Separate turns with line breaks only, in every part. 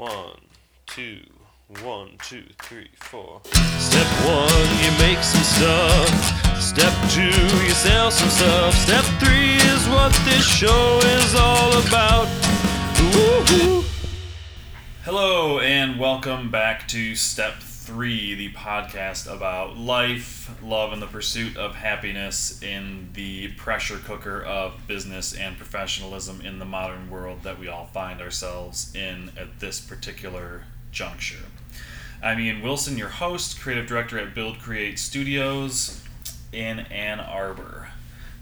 One, two, one, two, three, four. Step one, you make some stuff. Step two, you sell some stuff. Step three is what this show is all about. Woo-hoo.
Hello, and welcome back to Step 3, the podcast about life, love, and the pursuit of happiness in the pressure cooker of business and professionalism in the modern world that we all find ourselves in at this particular juncture. I'm Ian Wilson, your host, creative director at Build Create Studios in Ann Arbor.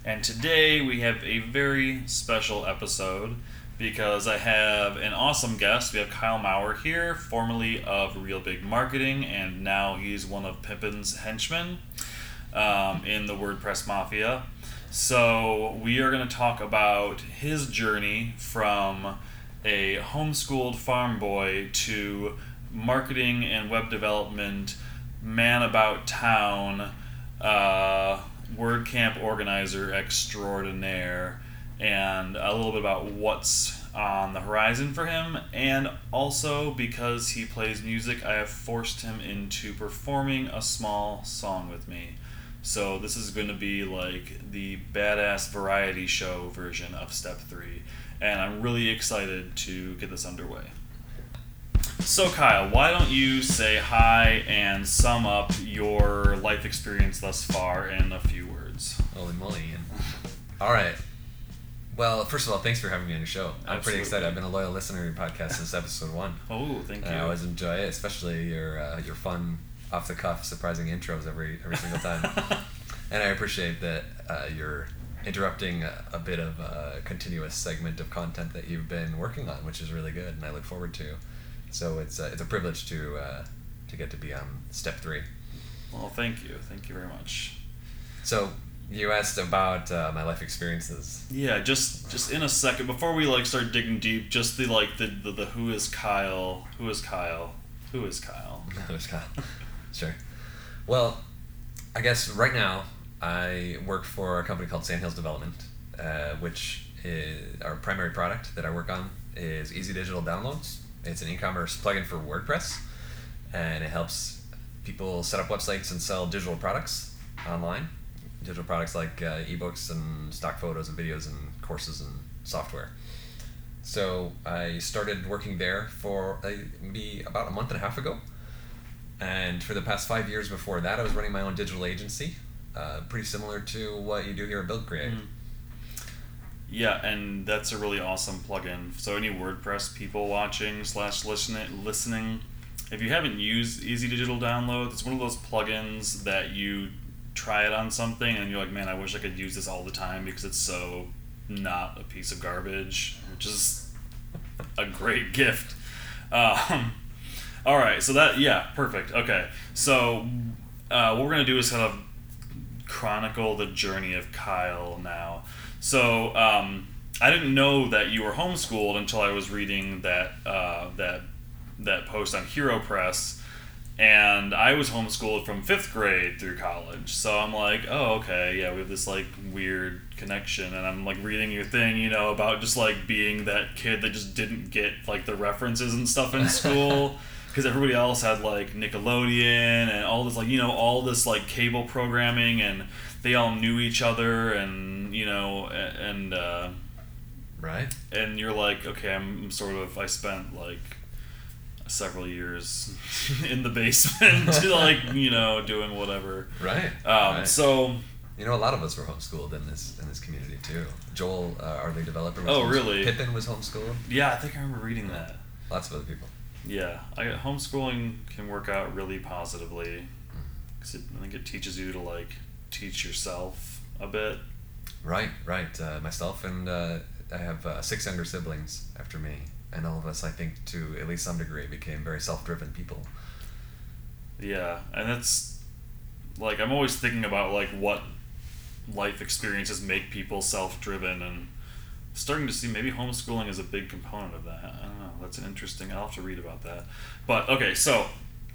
And today we have a very special episode because I have an awesome guest. We have Kyle Maurer here, formerly of Real Big Marketing, and now he's one of Pippin's henchmen um, in the WordPress Mafia. So we are going to talk about his journey from a homeschooled farm boy to marketing and web development, man about town, uh, WordCamp organizer extraordinaire and a little bit about what's on the horizon for him. And also, because he plays music, I have forced him into performing a small song with me. So, this is going to be like the badass variety show version of Step 3. And I'm really excited to get this underway. So, Kyle, why don't you say hi and sum up your life experience thus far in a few words?
Holy moly, All right. Well, first of all, thanks for having me on your show. I'm pretty excited. I've been a loyal listener to your podcast since episode one.
Oh, thank you.
I always enjoy it, especially your uh, your fun, off the cuff, surprising intros every every single time. and I appreciate that uh, you're interrupting a, a bit of a continuous segment of content that you've been working on, which is really good, and I look forward to. So it's uh, it's a privilege to uh, to get to be on step three.
Well, thank you. Thank you very much.
So you asked about uh, my life experiences.
Yeah, just just in a second before we like start digging deep, just the like the the, the who is Kyle? Who is Kyle? Who is Kyle?
There's Kyle. sure. Well, I guess right now I work for a company called Sandhills Development, uh, which is our primary product that I work on is Easy Digital Downloads. It's an e-commerce plugin for WordPress, and it helps people set up websites and sell digital products online. Digital products like uh, ebooks and stock photos and videos and courses and software. So I started working there for uh, maybe about a month and a half ago. And for the past five years before that, I was running my own digital agency, uh, pretty similar to what you do here at Build Create.
Mhm. Yeah, and that's a really awesome plugin. So any WordPress people watching slash listening listening, if you haven't used Easy Digital Download, it's one of those plugins that you try it on something and you're like, man, I wish I could use this all the time because it's so not a piece of garbage, which is a great gift. Um, all right, so that yeah, perfect. Okay, so uh, what we're gonna do is kind of chronicle the journey of Kyle now. So um, I didn't know that you were homeschooled until I was reading that uh, that that post on HeroPress, and I was homeschooled from fifth grade through college. So I'm like, oh okay, yeah, we have this like weird connection, and I'm like reading your thing, you know, about just like being that kid that just didn't get like the references and stuff in school. Because everybody else had like Nickelodeon and all this like you know all this like cable programming and they all knew each other and you know and uh,
Right?
and you're like okay I'm sort of I spent like several years in the basement like you know doing whatever
Right.
um,
right.
so
you know, a lot of us were homeschooled in this in this community too. Joel, uh, our lead developer, was
Oh,
homeschooled.
really?
Pippin was homeschooled.
yeah I think I remember reading that
Lots of other people.
yeah I homeschooling can work out really positively because I think it teaches you to like teach yourself a bit
Right, right. Uh, myself and uh, I have uh, six younger siblings after me, and all of us, I think, to at least some degree, became very self-driven people.
Yeah, and that's like I'm always thinking about like what life experiences make people self-driven and starting to see maybe homeschooling is a big component of that. I don't know. That's an interesting. I'll have to read about that. But okay, so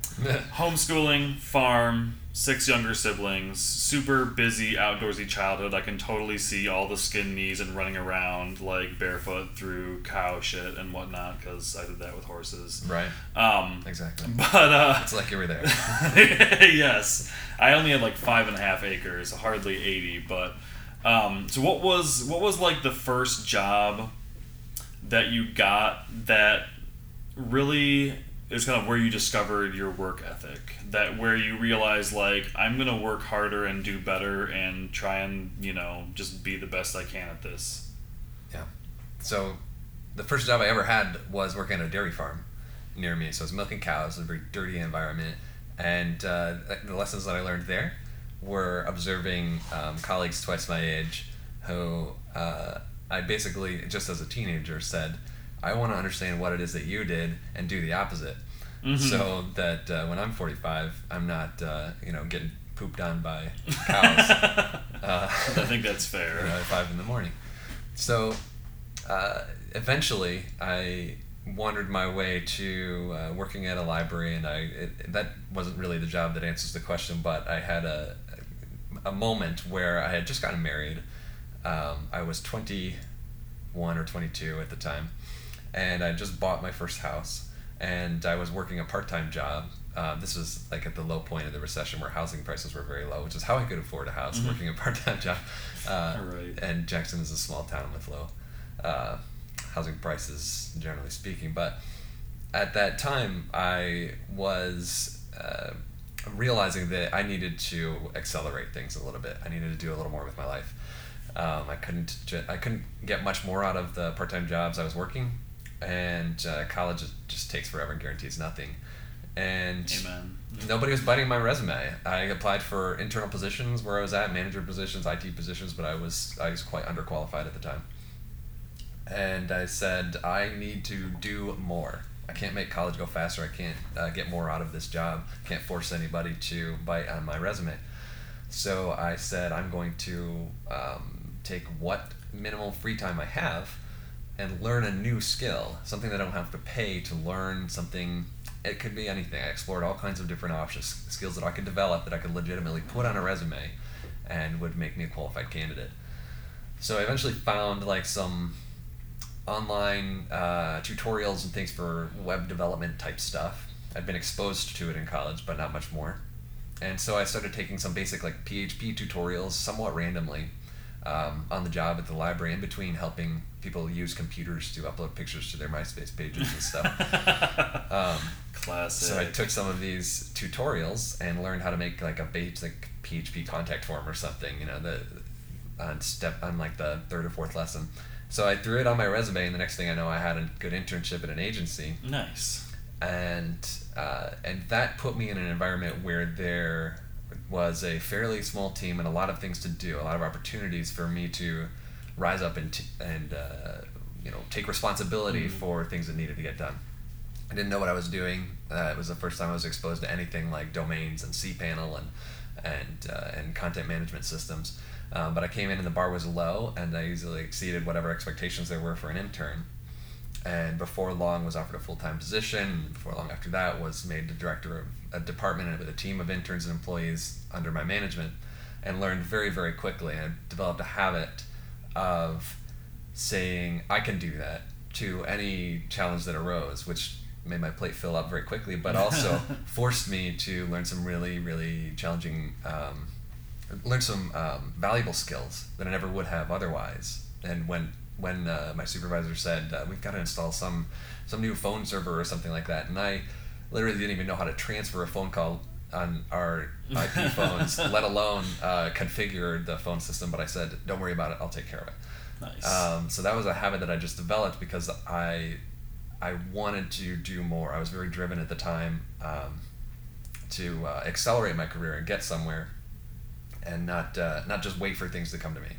homeschooling, farm, six younger siblings, super busy outdoorsy childhood. I can totally see all the skin knees and running around like barefoot through cow shit and whatnot because I did that with horses.
right.
Um,
Exactly.
but uh,
It's like you were there.
yes, I only had like five and a half acres, hardly eighty. But um, so what was what was like the first job that you got that really is kind of where you discovered your work ethic? That where you realized like I'm gonna work harder and do better and try and you know just be the best I can at this.
Yeah. So, the first job I ever had was working at a dairy farm near me. So I was milking cows, in a very dirty environment, and uh, the lessons that I learned there were observing um, colleagues twice my age, who uh, I basically just as a teenager said, I want to understand what it is that you did and do the opposite, so that uh, when I'm 45, I'm not uh, you know getting pooped on by cows. uh,
I think that's fair.
you know, at five in the morning. So uh, eventually, I wandered my way to uh, working at a library, and I it, that wasn't really the job that answers the question, but I had a a moment where I had just gotten married. Um, I was twenty one or twenty two at the time, and I just bought my first house, and I was working a part time job. Uh, this was like at the low point of the recession where housing prices were very low, which is how I could afford a house working a part time job. Uh,
Right.
And Jackson is a small town with low uh, housing prices, generally speaking. But at that time, I was uh, realizing that I needed to accelerate things a little bit. I needed to do a little more with my life. Um, I couldn't. I couldn't get much more out of the part-time jobs I was working, and uh, college just, takes forever and guarantees nothing. And
Amen.
nobody was biting my resume. I applied for internal positions where I was at, manager positions, IT positions, but I was I was quite underqualified at the time. And I said I need to do more. I can't make college go faster. I can't uh, get more out of this job. Can't force anybody to bite on my resume. So I said I'm going to um, take what minimal free time I have and learn a new skill, something that I don't have to pay to learn something. It could be anything. I explored all kinds of different options, skills that I could develop that I could legitimately put on a resume and would make me a qualified candidate. So I eventually found like some online uh, tutorials and things for web development type stuff. I'd been exposed to it in college, but not much more. And so I started taking some basic like PHP tutorials somewhat randomly um, on the job at the library in between helping people use computers to upload pictures to their MySpace pages and stuff. um,
Classic.
so I took some of these tutorials and learned how to make like a basic PHP contact form or something, you know, the on step on like the third or fourth lesson. So I threw it on my resume, and the next thing I know, I had a good internship at an agency,
nice.
and uh, and that put me in an environment where there was a fairly small team and a lot of things to do, a lot of opportunities for me to rise up and t- and uh, you know take responsibility for things that needed to get done. I didn't know what I was doing. Uh, it was the first time I was exposed to anything like domains and cPanel and and uh, and content management systems. Um, but I came in and the bar was low, and I easily exceeded whatever expectations there were for an intern. And before long, was offered a full time position. Before long after that, was made the director of a department with a team of interns and employees under my management, and learned very very quickly. and developed a habit of saying I can do that to any challenge that arose, which made my plate fill up very quickly, but also forced me to learn some really, really challenging, um, learn some um, valuable skills that I never would have otherwise. And when when uh, my supervisor said uh, we've got to install some some new phone server or something like that, and I literally didn't even know how to transfer a phone call on our IP phones, let alone uh, configure the phone system. But I said, "Don't worry about it. I'll take care of it."
Nice.
Um, so that was a habit that I just developed because I I wanted to do more. I was very driven at the time um, to uh, accelerate my career and get somewhere, and not uh, not just wait for things to come to me.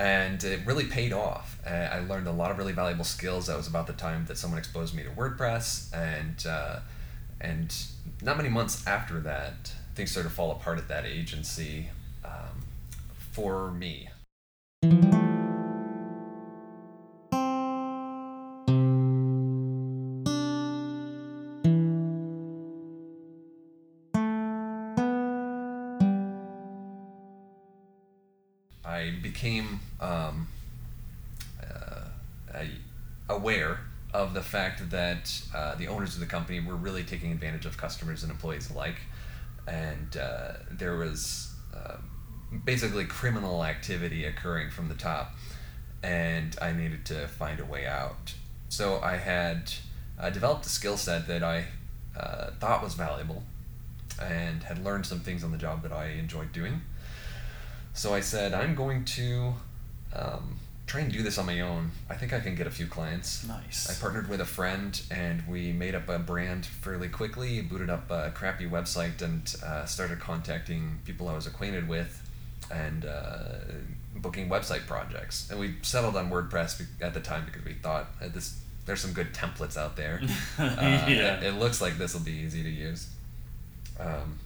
And it really paid off. Uh, I learned a lot of really valuable skills. That was about the time that someone exposed me to WordPress, and uh, and not many months after that, things started to fall apart at that agency um, for me. Became um, uh, aware of the fact that uh, the owners of the company were really taking advantage of customers and employees alike, and uh, there was um, basically criminal activity occurring from the top, and I needed to find a way out. So I had uh, developed a skill set that I uh, thought was valuable, and had learned some things on the job that I enjoyed doing. So I said, I'm going to um, try and do this on my own. I think I can get a few clients.
Nice.
I partnered with a friend and we made up a brand fairly quickly, booted up a crappy website, and uh, started contacting people I was acquainted with and uh, booking website projects. And we settled on WordPress at the time because we thought this there's some good templates out there. Uh,
Yeah.
it, it looks like this will be easy to use. Um,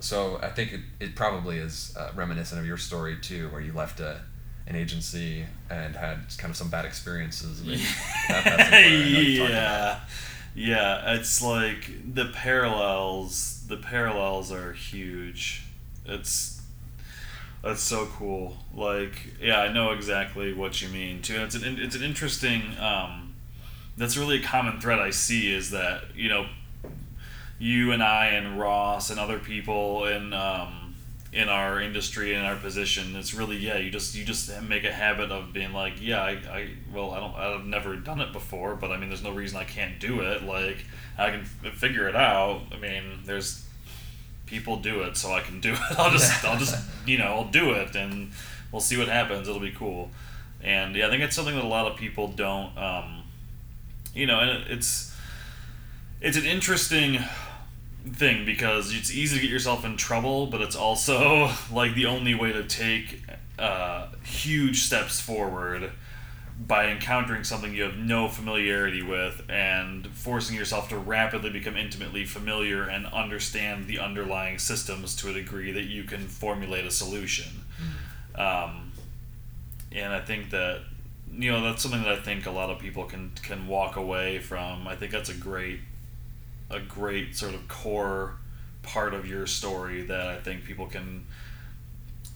so I think it, it probably is uh, reminiscent of your story too, where you left a, an agency and had kind of some bad experiences. With that, that's the part I know you talked about.
yeah, yeah. It's like the parallels. The parallels are huge. It's that's so cool. Like, yeah, I know exactly what you mean too. It's an it's an interesting. Um, that's really a common thread I see is that you know, you and I and Ross and other people in um, in our industry in our position. It's really yeah. You just you just make a habit of being like yeah. I, I well I don't I've never done it before, but I mean there's no reason I can't do it. Like I can f- figure it out. I mean there's people do it, so I can do it. I'll just I'll just you know I'll do it and we'll see what happens. It'll be cool. And yeah, I think it's something that a lot of people don't. Um, you know, and it's it's an interesting thing because it's easy to get yourself in trouble, but it's also like the only way to take uh, huge steps forward by encountering something you have no familiarity with and forcing yourself to rapidly become intimately familiar and understand the underlying systems to a degree that you can formulate a solution. Um, and I think that you know that's something that I think a lot of people can can walk away from. I think that's a great a great sort of core part of your story that I think people can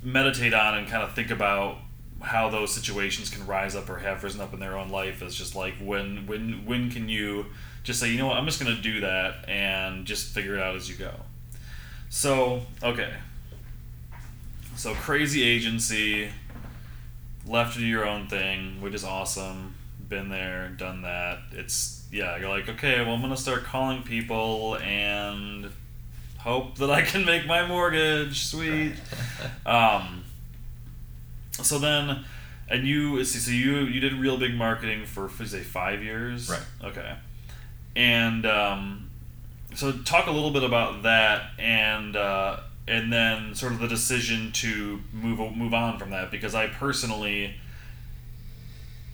meditate on and kind of think about how those situations can rise up or have risen up in their own life is just like when when when can you just say you know what I'm just gonna do that and just figure it out as you go. So okay. So crazy agency, left to do your own thing, which is awesome. Been there, done that. It's yeah. You're like okay, well I'm gonna start calling people and hope that I can make my mortgage. Sweet. Um, so then, and you see, so you you did real big marketing for for, say five years,
Right.
Okay, and um, so talk a little bit about that, and uh, and then sort of the decision to move move on from that because I personally.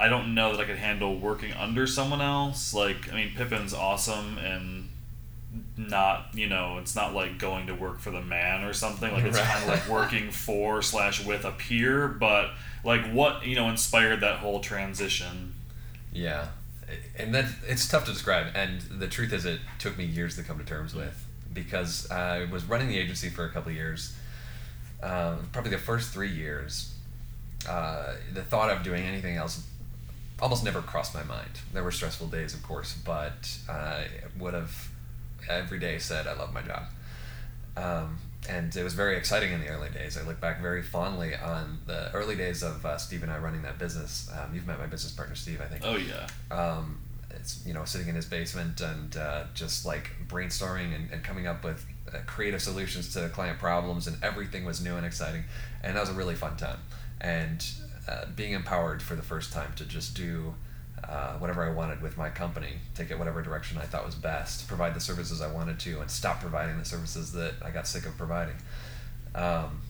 I don't know that I could handle working under someone else. Like, I mean, Pippin's awesome and not, you know, it's not like going to work for the man or something. Like, it's
Right.
kind of like working for slash with a peer. But like, what you know inspired that whole transition?
Yeah, and that it's tough to describe. And the truth is, it took me years to come to terms with because I was running the agency for a couple of years. Uh, probably the first three years, uh, the thought of doing anything else almost never crossed my mind. There were stressful days, of course, but I would have every day said I love my job. Um, and it was very exciting in the early days. I look back very fondly on the early days of uh, Steve and I running that business. Um, you've met my business partner, Steve, I think
Oh yeah,
um, it's you know sitting in his basement and uh, just like brainstorming and, and coming up with uh, creative solutions to client problems and everything was new and exciting and that was a really fun time and uh, being empowered for the first time to just do uh, whatever I wanted with my company, take it whatever direction I thought was best, provide the services I wanted to, and stop providing the services that I got sick of providing. Um,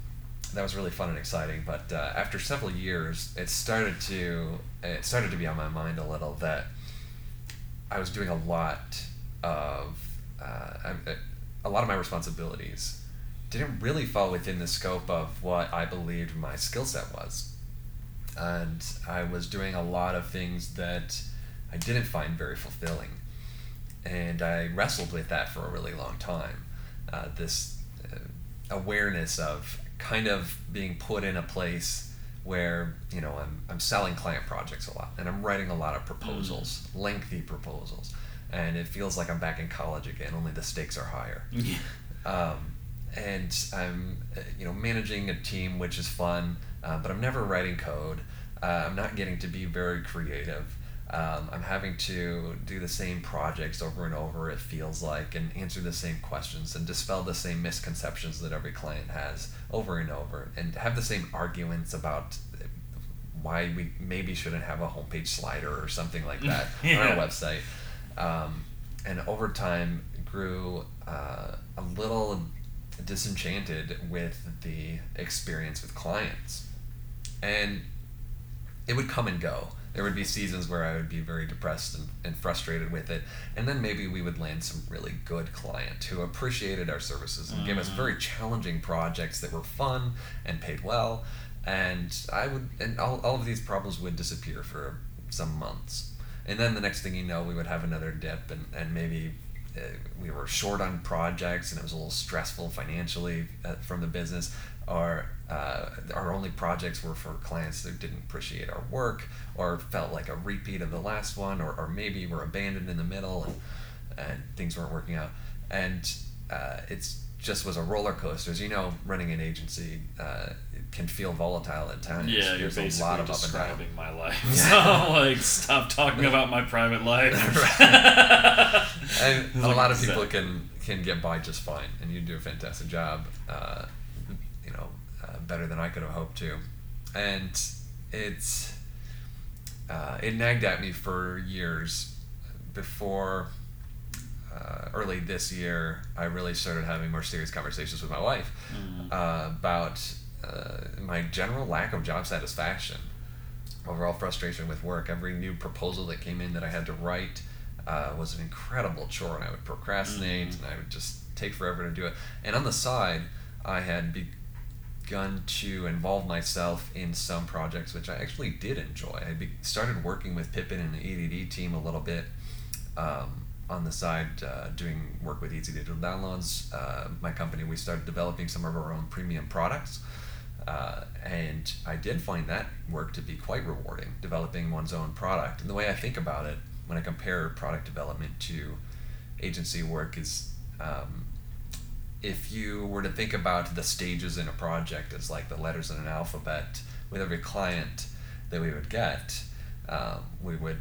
that was really fun and exciting. But uh, after several years, it started to it started to be on my mind a little that I was doing a lot of uh, a lot of my responsibilities didn't really fall within the scope of what I believed my skill set was, and I was doing a lot of things that I didn't find very fulfilling, and I wrestled with that for a really long time. Uh, this uh, awareness of kind of being put in a place where you know I'm, I'm selling client projects a lot and I'm writing a lot of proposals, lengthy proposals, and it feels like I'm back in college again. Only the stakes are higher. Um, and I'm uh, you know managing a team, which is fun, uh, but I'm never writing code. Uh, I'm not getting to be very creative. Um, I'm having to do the same projects over and over, it feels like, and answer the same questions and dispel the same misconceptions that every client has over and over, and have the same arguments about why we maybe shouldn't have a homepage slider or something like that
Yeah.
on our website. Um, and over time, grew uh, a little disenchanted with the experience with clients. And it would come and go. There would be seasons where I would be very depressed and, and frustrated with it. And then maybe we would land some really good client who appreciated our services and gave us very challenging projects that were fun and paid well. And I would, and all, all of these problems would disappear for some months. And then the next thing you know, we would have another dip, and, and maybe uh, we were short on projects and it was a little stressful financially uh, from the business or uh, our only projects were for clients that didn't appreciate our work or felt like a repeat of the last one or, or maybe were abandoned in the middle and, and things weren't working out and uh, it's just was a roller coaster as you know running an agency uh, it can feel volatile at times
Yeah, you're
There's a
basically
lot of up and down.
describing my life.
Yeah.
So, like, stop talking about my private life.
and a lot of people can can get by just fine, and you do a fantastic job. Uh, you know, uh, better than I could have hoped to, and it's uh, it nagged at me for years before. Uh, early this year, I really started having more serious conversations with my wife uh, about uh, my general lack of job satisfaction overall frustration with work. Every new proposal that came in that I had to write uh, was an incredible chore, and I would procrastinate, and I would just take forever to do it. And on the side, I had begun to involve myself in some projects which I actually did enjoy. I be- started working with Pippin and the EDD team a little bit. Um, on the side, uh, doing work with Easy Digital Downloads, uh, my company, we started developing some of our own premium products. Uh, and I did find that work to be quite rewarding, developing one's own product. And the way I think about it when I compare product development to agency work is um, if you were to think about the stages in a project as like the letters in an alphabet, with every client that we would get, um, we would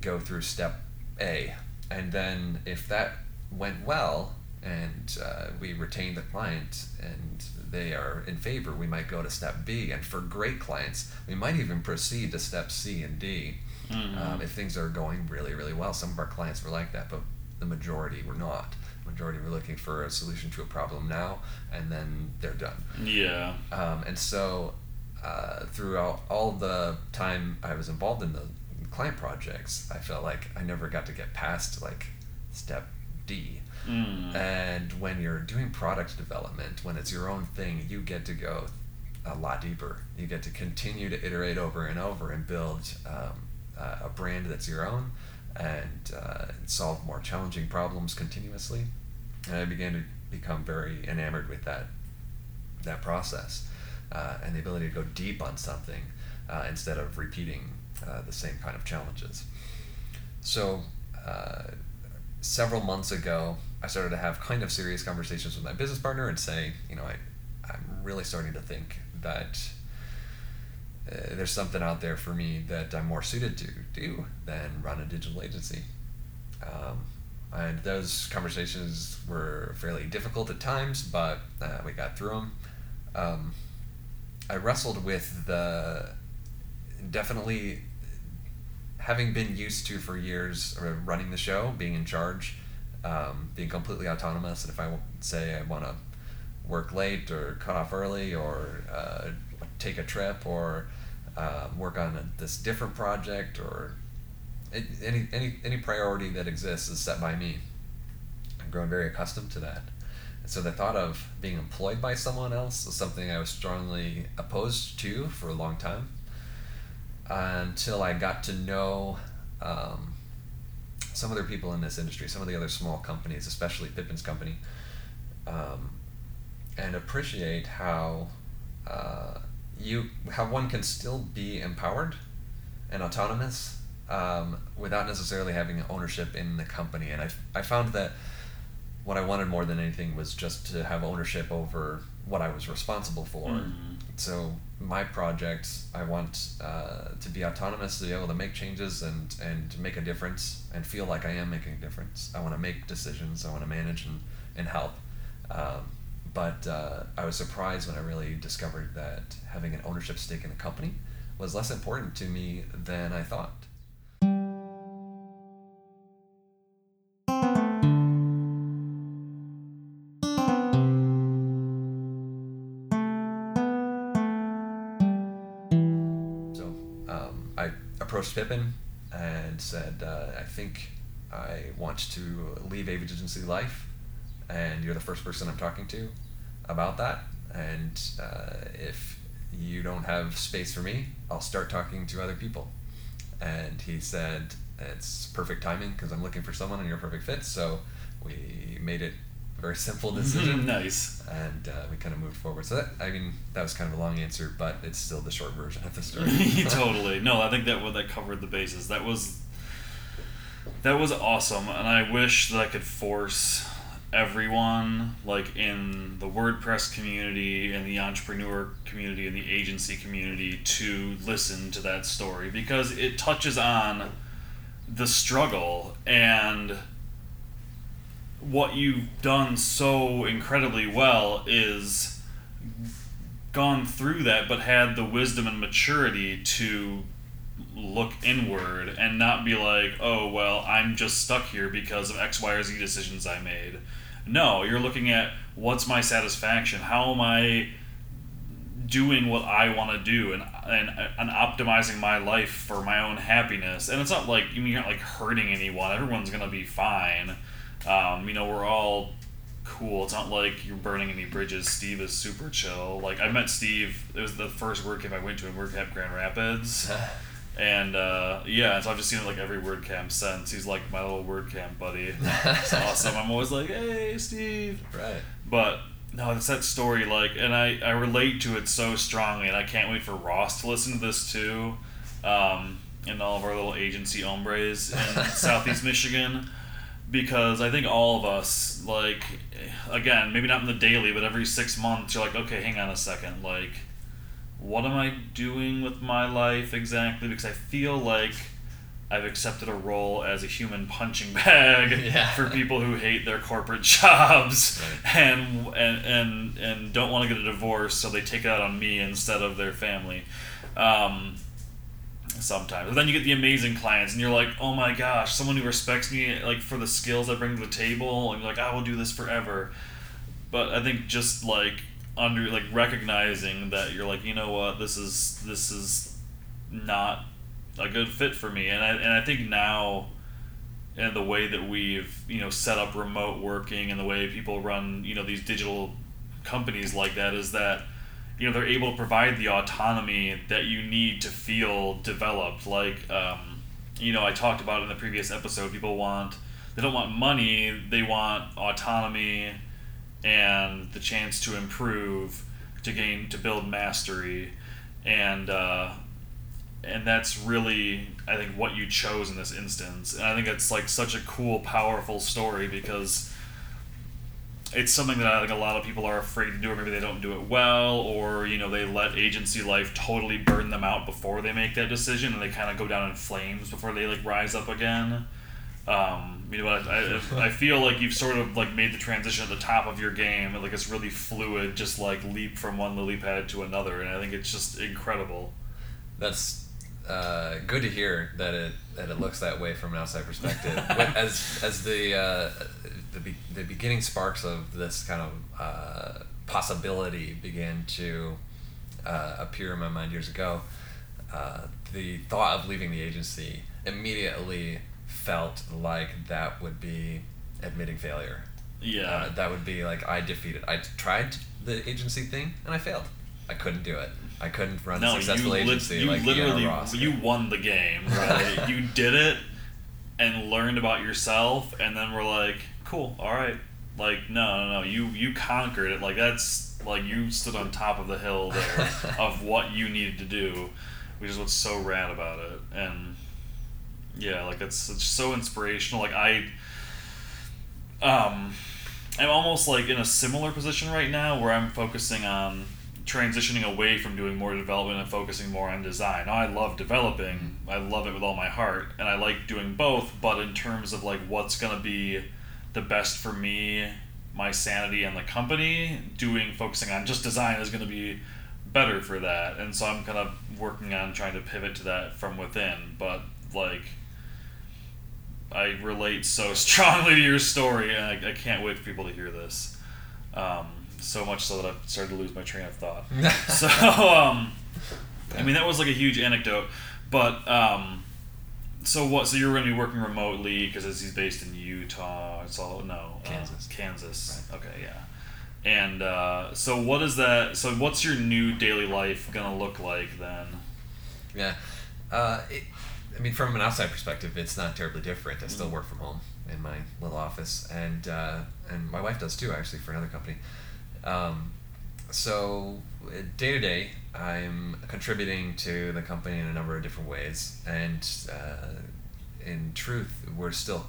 go through step A. And then if that went well and uh, we retain the client and they are in favor, we might go to step B. And for great clients, we might even proceed to step C and D um, if things are going really, really well. Some of our clients were like that, but the majority were not. Majority were looking for a solution to a problem now, and then they're done.
yeah.
Um, and so, uh, throughout all the time I was involved in the client projects, I felt like I never got to get past like step D.
Mm.
And when you're doing product development, when it's your own thing, you get to go a lot deeper. You get to continue to iterate over and over and build um, uh, a brand that's your own and uh, solve more challenging problems continuously. And I began to become very enamored with that that process uh, and the ability to go deep on something uh, instead of repeating uh, the same kind of challenges. So, uh, several months ago, I started to have kind of serious conversations with my business partner and say, you know, I, I'm really starting to think that uh, there's something out there for me that I'm more suited to do than run a digital agency. Um, and those conversations were fairly difficult at times, but uh, we got through them. Um, I wrestled with the definitely having been used to for years running the show, being in charge, um, being completely autonomous, and if I say I want to work late or cut off early or uh, take a trip or uh, work on a, this different project or any, any, any priority that exists is set by me. I've grown very accustomed to that. And so the thought of being employed by someone else was something I was strongly opposed to for a long time until I got to know um, some other people in this industry, some of the other small companies, especially Pippin's company, um, and appreciate how uh, you how one can still be empowered and autonomous um, without necessarily having ownership in the company. And I, I found that what I wanted more than anything was just to have ownership over what I was responsible for.
Mhm.
So my projects, I want uh, to be autonomous, to be able to make changes and and make a difference, and feel like I am making a difference. I want to make decisions. I want to manage and and help. Um, but uh, I was surprised when I really discovered that having an ownership stake in the company was less important to me than I thought. So um, I approached Pippin and said, uh, I think I want to leave agency life, and you're the first person I'm talking to about that. And uh, if you don't have space for me, I'll start talking to other people. And he said, It's perfect timing because I'm looking for someone and you're a perfect fit. So we made it a very simple decision
nice.
and uh, we kind of moved forward. So that I mean that was kind of a long answer, but it's still the short version of the story.
totally. No, I think that that covered the bases. That was that was awesome, and I wish that I could force everyone, like in the WordPress community, and the entrepreneur community, and the agency community, to listen to that story because it touches on the struggle and what you've done so incredibly well is gone through that but had the wisdom and maturity to look inward and not be like oh well i'm just stuck here because of x y or z decisions i made no you're looking at what's my satisfaction how am i doing what i want to do and, and and optimizing my life for my own happiness and it's not like you mean you're not like hurting anyone everyone's gonna be fine um, you know we're all cool. It's not like you're burning any bridges. Steve is super chill. Like I met Steve. It was the first WordCamp I went to in WordCamp Grand Rapids, and uh, yeah, so I've just seen it like every WordCamp since. He's like my little WordCamp buddy. It's awesome. I'm always like, hey, Steve.
right.
But no, it's that story. Like, and I I relate to it so strongly, and I can't wait for Ross to listen to this too, um, and all of our little agency hombres in Southeast Michigan because I think all of us, like, again, maybe not in the daily, but every six months, you're like, okay, hang on a second, like, what am I doing with my life exactly? Because I feel like I've accepted a role as a human punching bag
Yeah.
for people who hate their corporate jobs
Right.
and, and and and don't want to get a divorce, so they take it out on me instead of their family. Um, sometimes. But then you get the amazing clients, and you're like, oh my gosh, someone who respects me like for the skills I bring to the table, and you're like, I will do this forever. But I think just like under like recognizing that you're like, you know what, this is this is not a good fit for me, and I and I think now. And the way that we've you know set up remote working and the way people run you know these digital companies like that is that you know they're able to provide the autonomy that you need to feel developed like um, you know i talked about in the previous episode people want they don't want money they want autonomy and the chance to improve to gain to build mastery and uh, and that's really i think what you chose in this instance and i think it's like such a cool powerful story because it's something that I think a lot of people are afraid to do, or maybe they don't do it well, or you know they let agency life totally burn them out before they make that decision, and they kind of go down in flames before they like rise up again. Um, you know, but I, I, I feel like you've sort of like made the transition at the top of your game, and like it's really fluid, just like leap from one lily pad to another, and I think it's just incredible.
That's uh, good to hear that it that it looks that way from an outside perspective. As as the uh, the be, the beginning sparks of this kind of uh, possibility began to uh, appear in my mind years ago, uh, the thought of leaving the agency immediately felt like that would be admitting failure.
Yeah.
Uh, that would be like I defeated. I tried the agency thing and I failed. I couldn't do it. I couldn't run a
no, you,
successful
lit-
agency
you
like
literally
Ross.
you won the game. Right? you did it and learned about yourself, and then we're like, cool, all right, Like no, no, no. You you conquered it. Like that's like you stood on top of the hill there of what you needed to do, which is what's so rad about it. And yeah, like it's it's so inspirational. Like I um I'm almost like in a similar position right now where I'm focusing on transitioning away from doing more development and focusing more on design. I love developing, I love it with all my heart, and I like doing both, but in terms of like what's going to be the best for me, my sanity, and the company, doing focusing on just design is going to be better for that. And so I'm kind of working on trying to pivot to that from within, but like I relate so strongly to your story, and I, I can't wait for people to hear this. Um, so much so that I've started to lose my train of thought. so, um, I mean, that was like a huge anecdote, but um, so what? So you're going to be working remotely because he's based in Utah. It's all no
Kansas.
Uh, Kansas. Right. Okay, yeah. And uh, so, what is that? So, what's your new daily life gonna look like then?
Yeah, uh, it, I mean, from an outside perspective, it's not terribly different. I still
Mm.
work from home in my little office, and uh, and my wife does too, actually, for another company. Um, so day to day, I'm contributing to the company in a number of different ways, and uh, in truth, we're still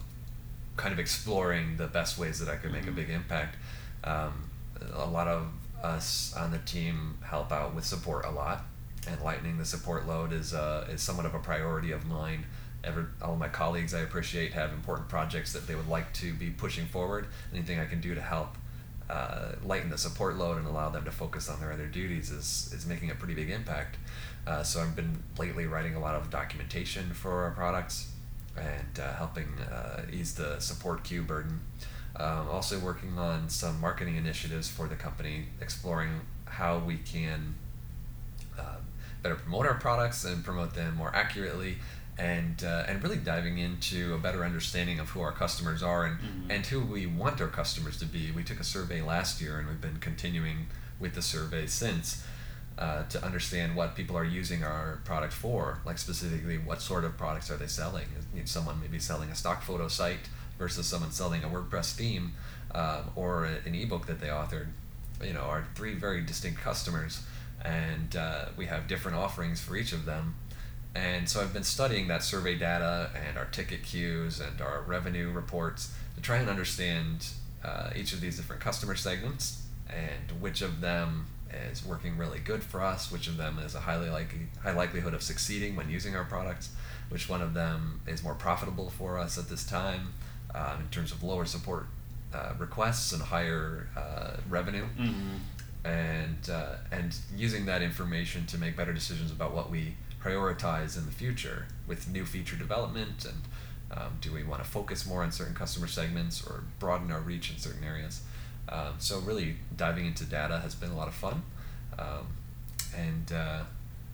kind of exploring the best ways that I could make a
Mhm.
big impact. Um, a lot of us on the team help out with support a lot, and lightening the support load is uh, is somewhat of a priority of mine. Ever, all my colleagues I appreciate have important projects that they would like to be pushing forward. Anything I can do to help uh, lighten the support load and allow them to focus on their other duties is, is making a pretty big impact. Uh, so I've been lately writing a lot of documentation for our products and uh, helping uh, ease the support queue burden. Um, also working on some marketing initiatives for the company, exploring how we can uh, better promote our products and promote them more accurately, and uh, and really diving into a better understanding of who our customers are and
Mhm.
and who we want our customers to be. We took a survey last year, and we've been continuing with the survey since. Uh, to understand what people are using our product for, like specifically what sort of products are they selling? You know, someone maybe selling a stock photo site versus someone selling a WordPress theme um, or an ebook that they authored. You know, are three very distinct customers, and uh, we have different offerings for each of them. And so I've been studying that survey data and our ticket queues and our revenue reports to try and understand uh, each of these different customer segments and which of them is working really good for us, which of them is a highly likely high likelihood of succeeding when using our products, which one of them is more profitable for us at this time um, in terms of lower support uh, requests and higher uh, revenue
Mm-hmm.
And uh, and using that information to make better decisions about what we prioritize in the future with new feature development and um, do we want to focus more on certain customer segments or broaden our reach in certain areas? Um, so really diving into data has been a lot of fun um, and uh,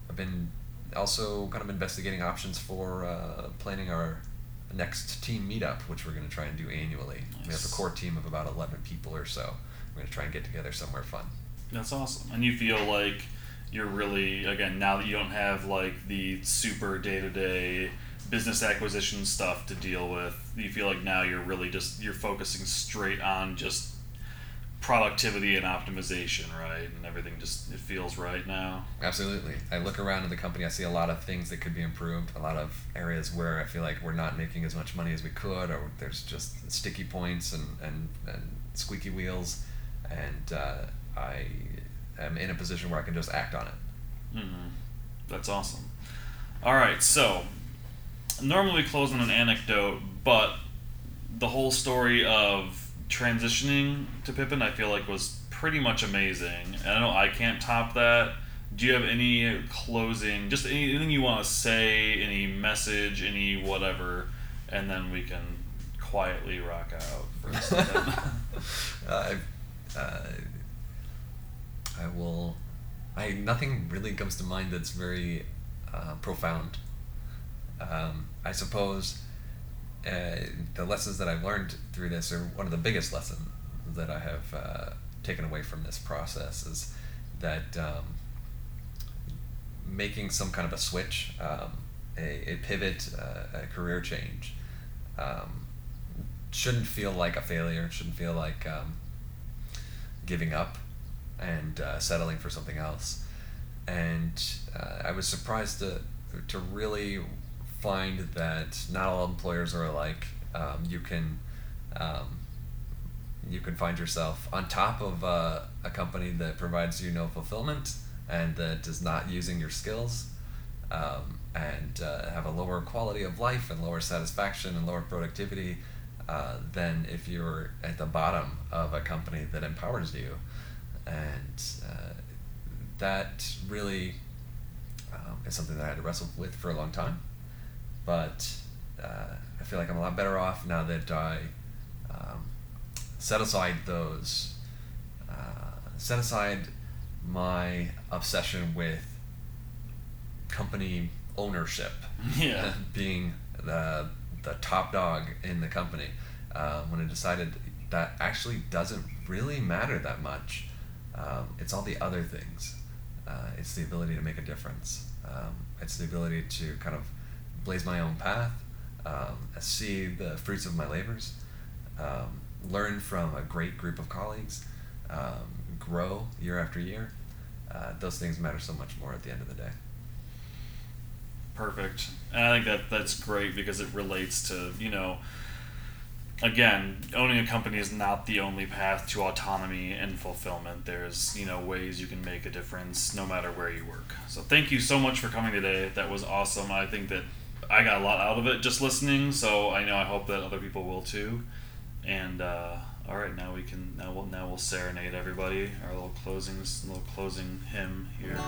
I've been also kind of investigating options for uh, planning our next team meetup which we're going to try and do annually. We have a core team of about 11 people or so. We're going to try and get together somewhere fun
That's awesome. And you feel like you're really again now that you don't have like the super day to day business acquisition stuff to deal with. You feel like now you're really just you're focusing straight on just productivity and optimization, right? And everything just it feels right now.
Absolutely. I look around in the company, I see a lot of things that could be improved, a lot of areas where I feel like we're not making as much money as we could, or there's just sticky points and, and, and squeaky wheels. And uh, I am in a position where I can just act on it.
Mm-hmm. That's awesome. All right, so normally we close on an anecdote, but the whole story of transitioning to Pippin, I feel like was pretty much amazing. And I know I can't top that. Do you have any closing, just anything you want to say, any message, any whatever, and then we can quietly rock out for a second.
uh, uh, I will. I nothing really comes to mind that's very uh, profound. Um, I suppose uh, the lessons that I've learned through this are one of the biggest lessons that I have uh, taken away from this process is that um, making some kind of a switch, um, a, a pivot, uh, a career change, um, shouldn't feel like a failure. Shouldn't feel like um, giving up and uh, settling for something else. And uh, I was surprised to to really find that not all employers are alike. Um, you can um, you can find yourself on top of uh, a company that provides you no fulfillment and that is not using your skills um, and uh, have a lower quality of life and lower satisfaction and lower productivity uh, than if you're at the bottom of a company that empowers you. And uh, that really um, is something that I had to wrestle with for a long time. But uh, I feel like I'm a lot better off now that I um, set aside those, uh, set aside my obsession with company ownership,
Yeah.
being the the top dog in the company. Uh, when I decided that actually doesn't really matter that much. Um, it's all the other things. Uh, it's the ability to make a difference. Um, it's the ability to kind of blaze my own path, um, see the fruits of my labors, um, learn from a great group of colleagues, um, grow year after year. Uh, those things matter so much more at the end of the day.
Perfect. And I think that that's great because it relates to, you know, again, owning a company is not the only path to autonomy and fulfillment. There's, you know, ways you can make a difference no matter where you work. So thank you so much for coming today. That was awesome. I think that I got a lot out of it just listening, so I know I hope that other people will too. And uh, all right, now we can now we'll now we'll serenade everybody. Our little closing little closing hymn here.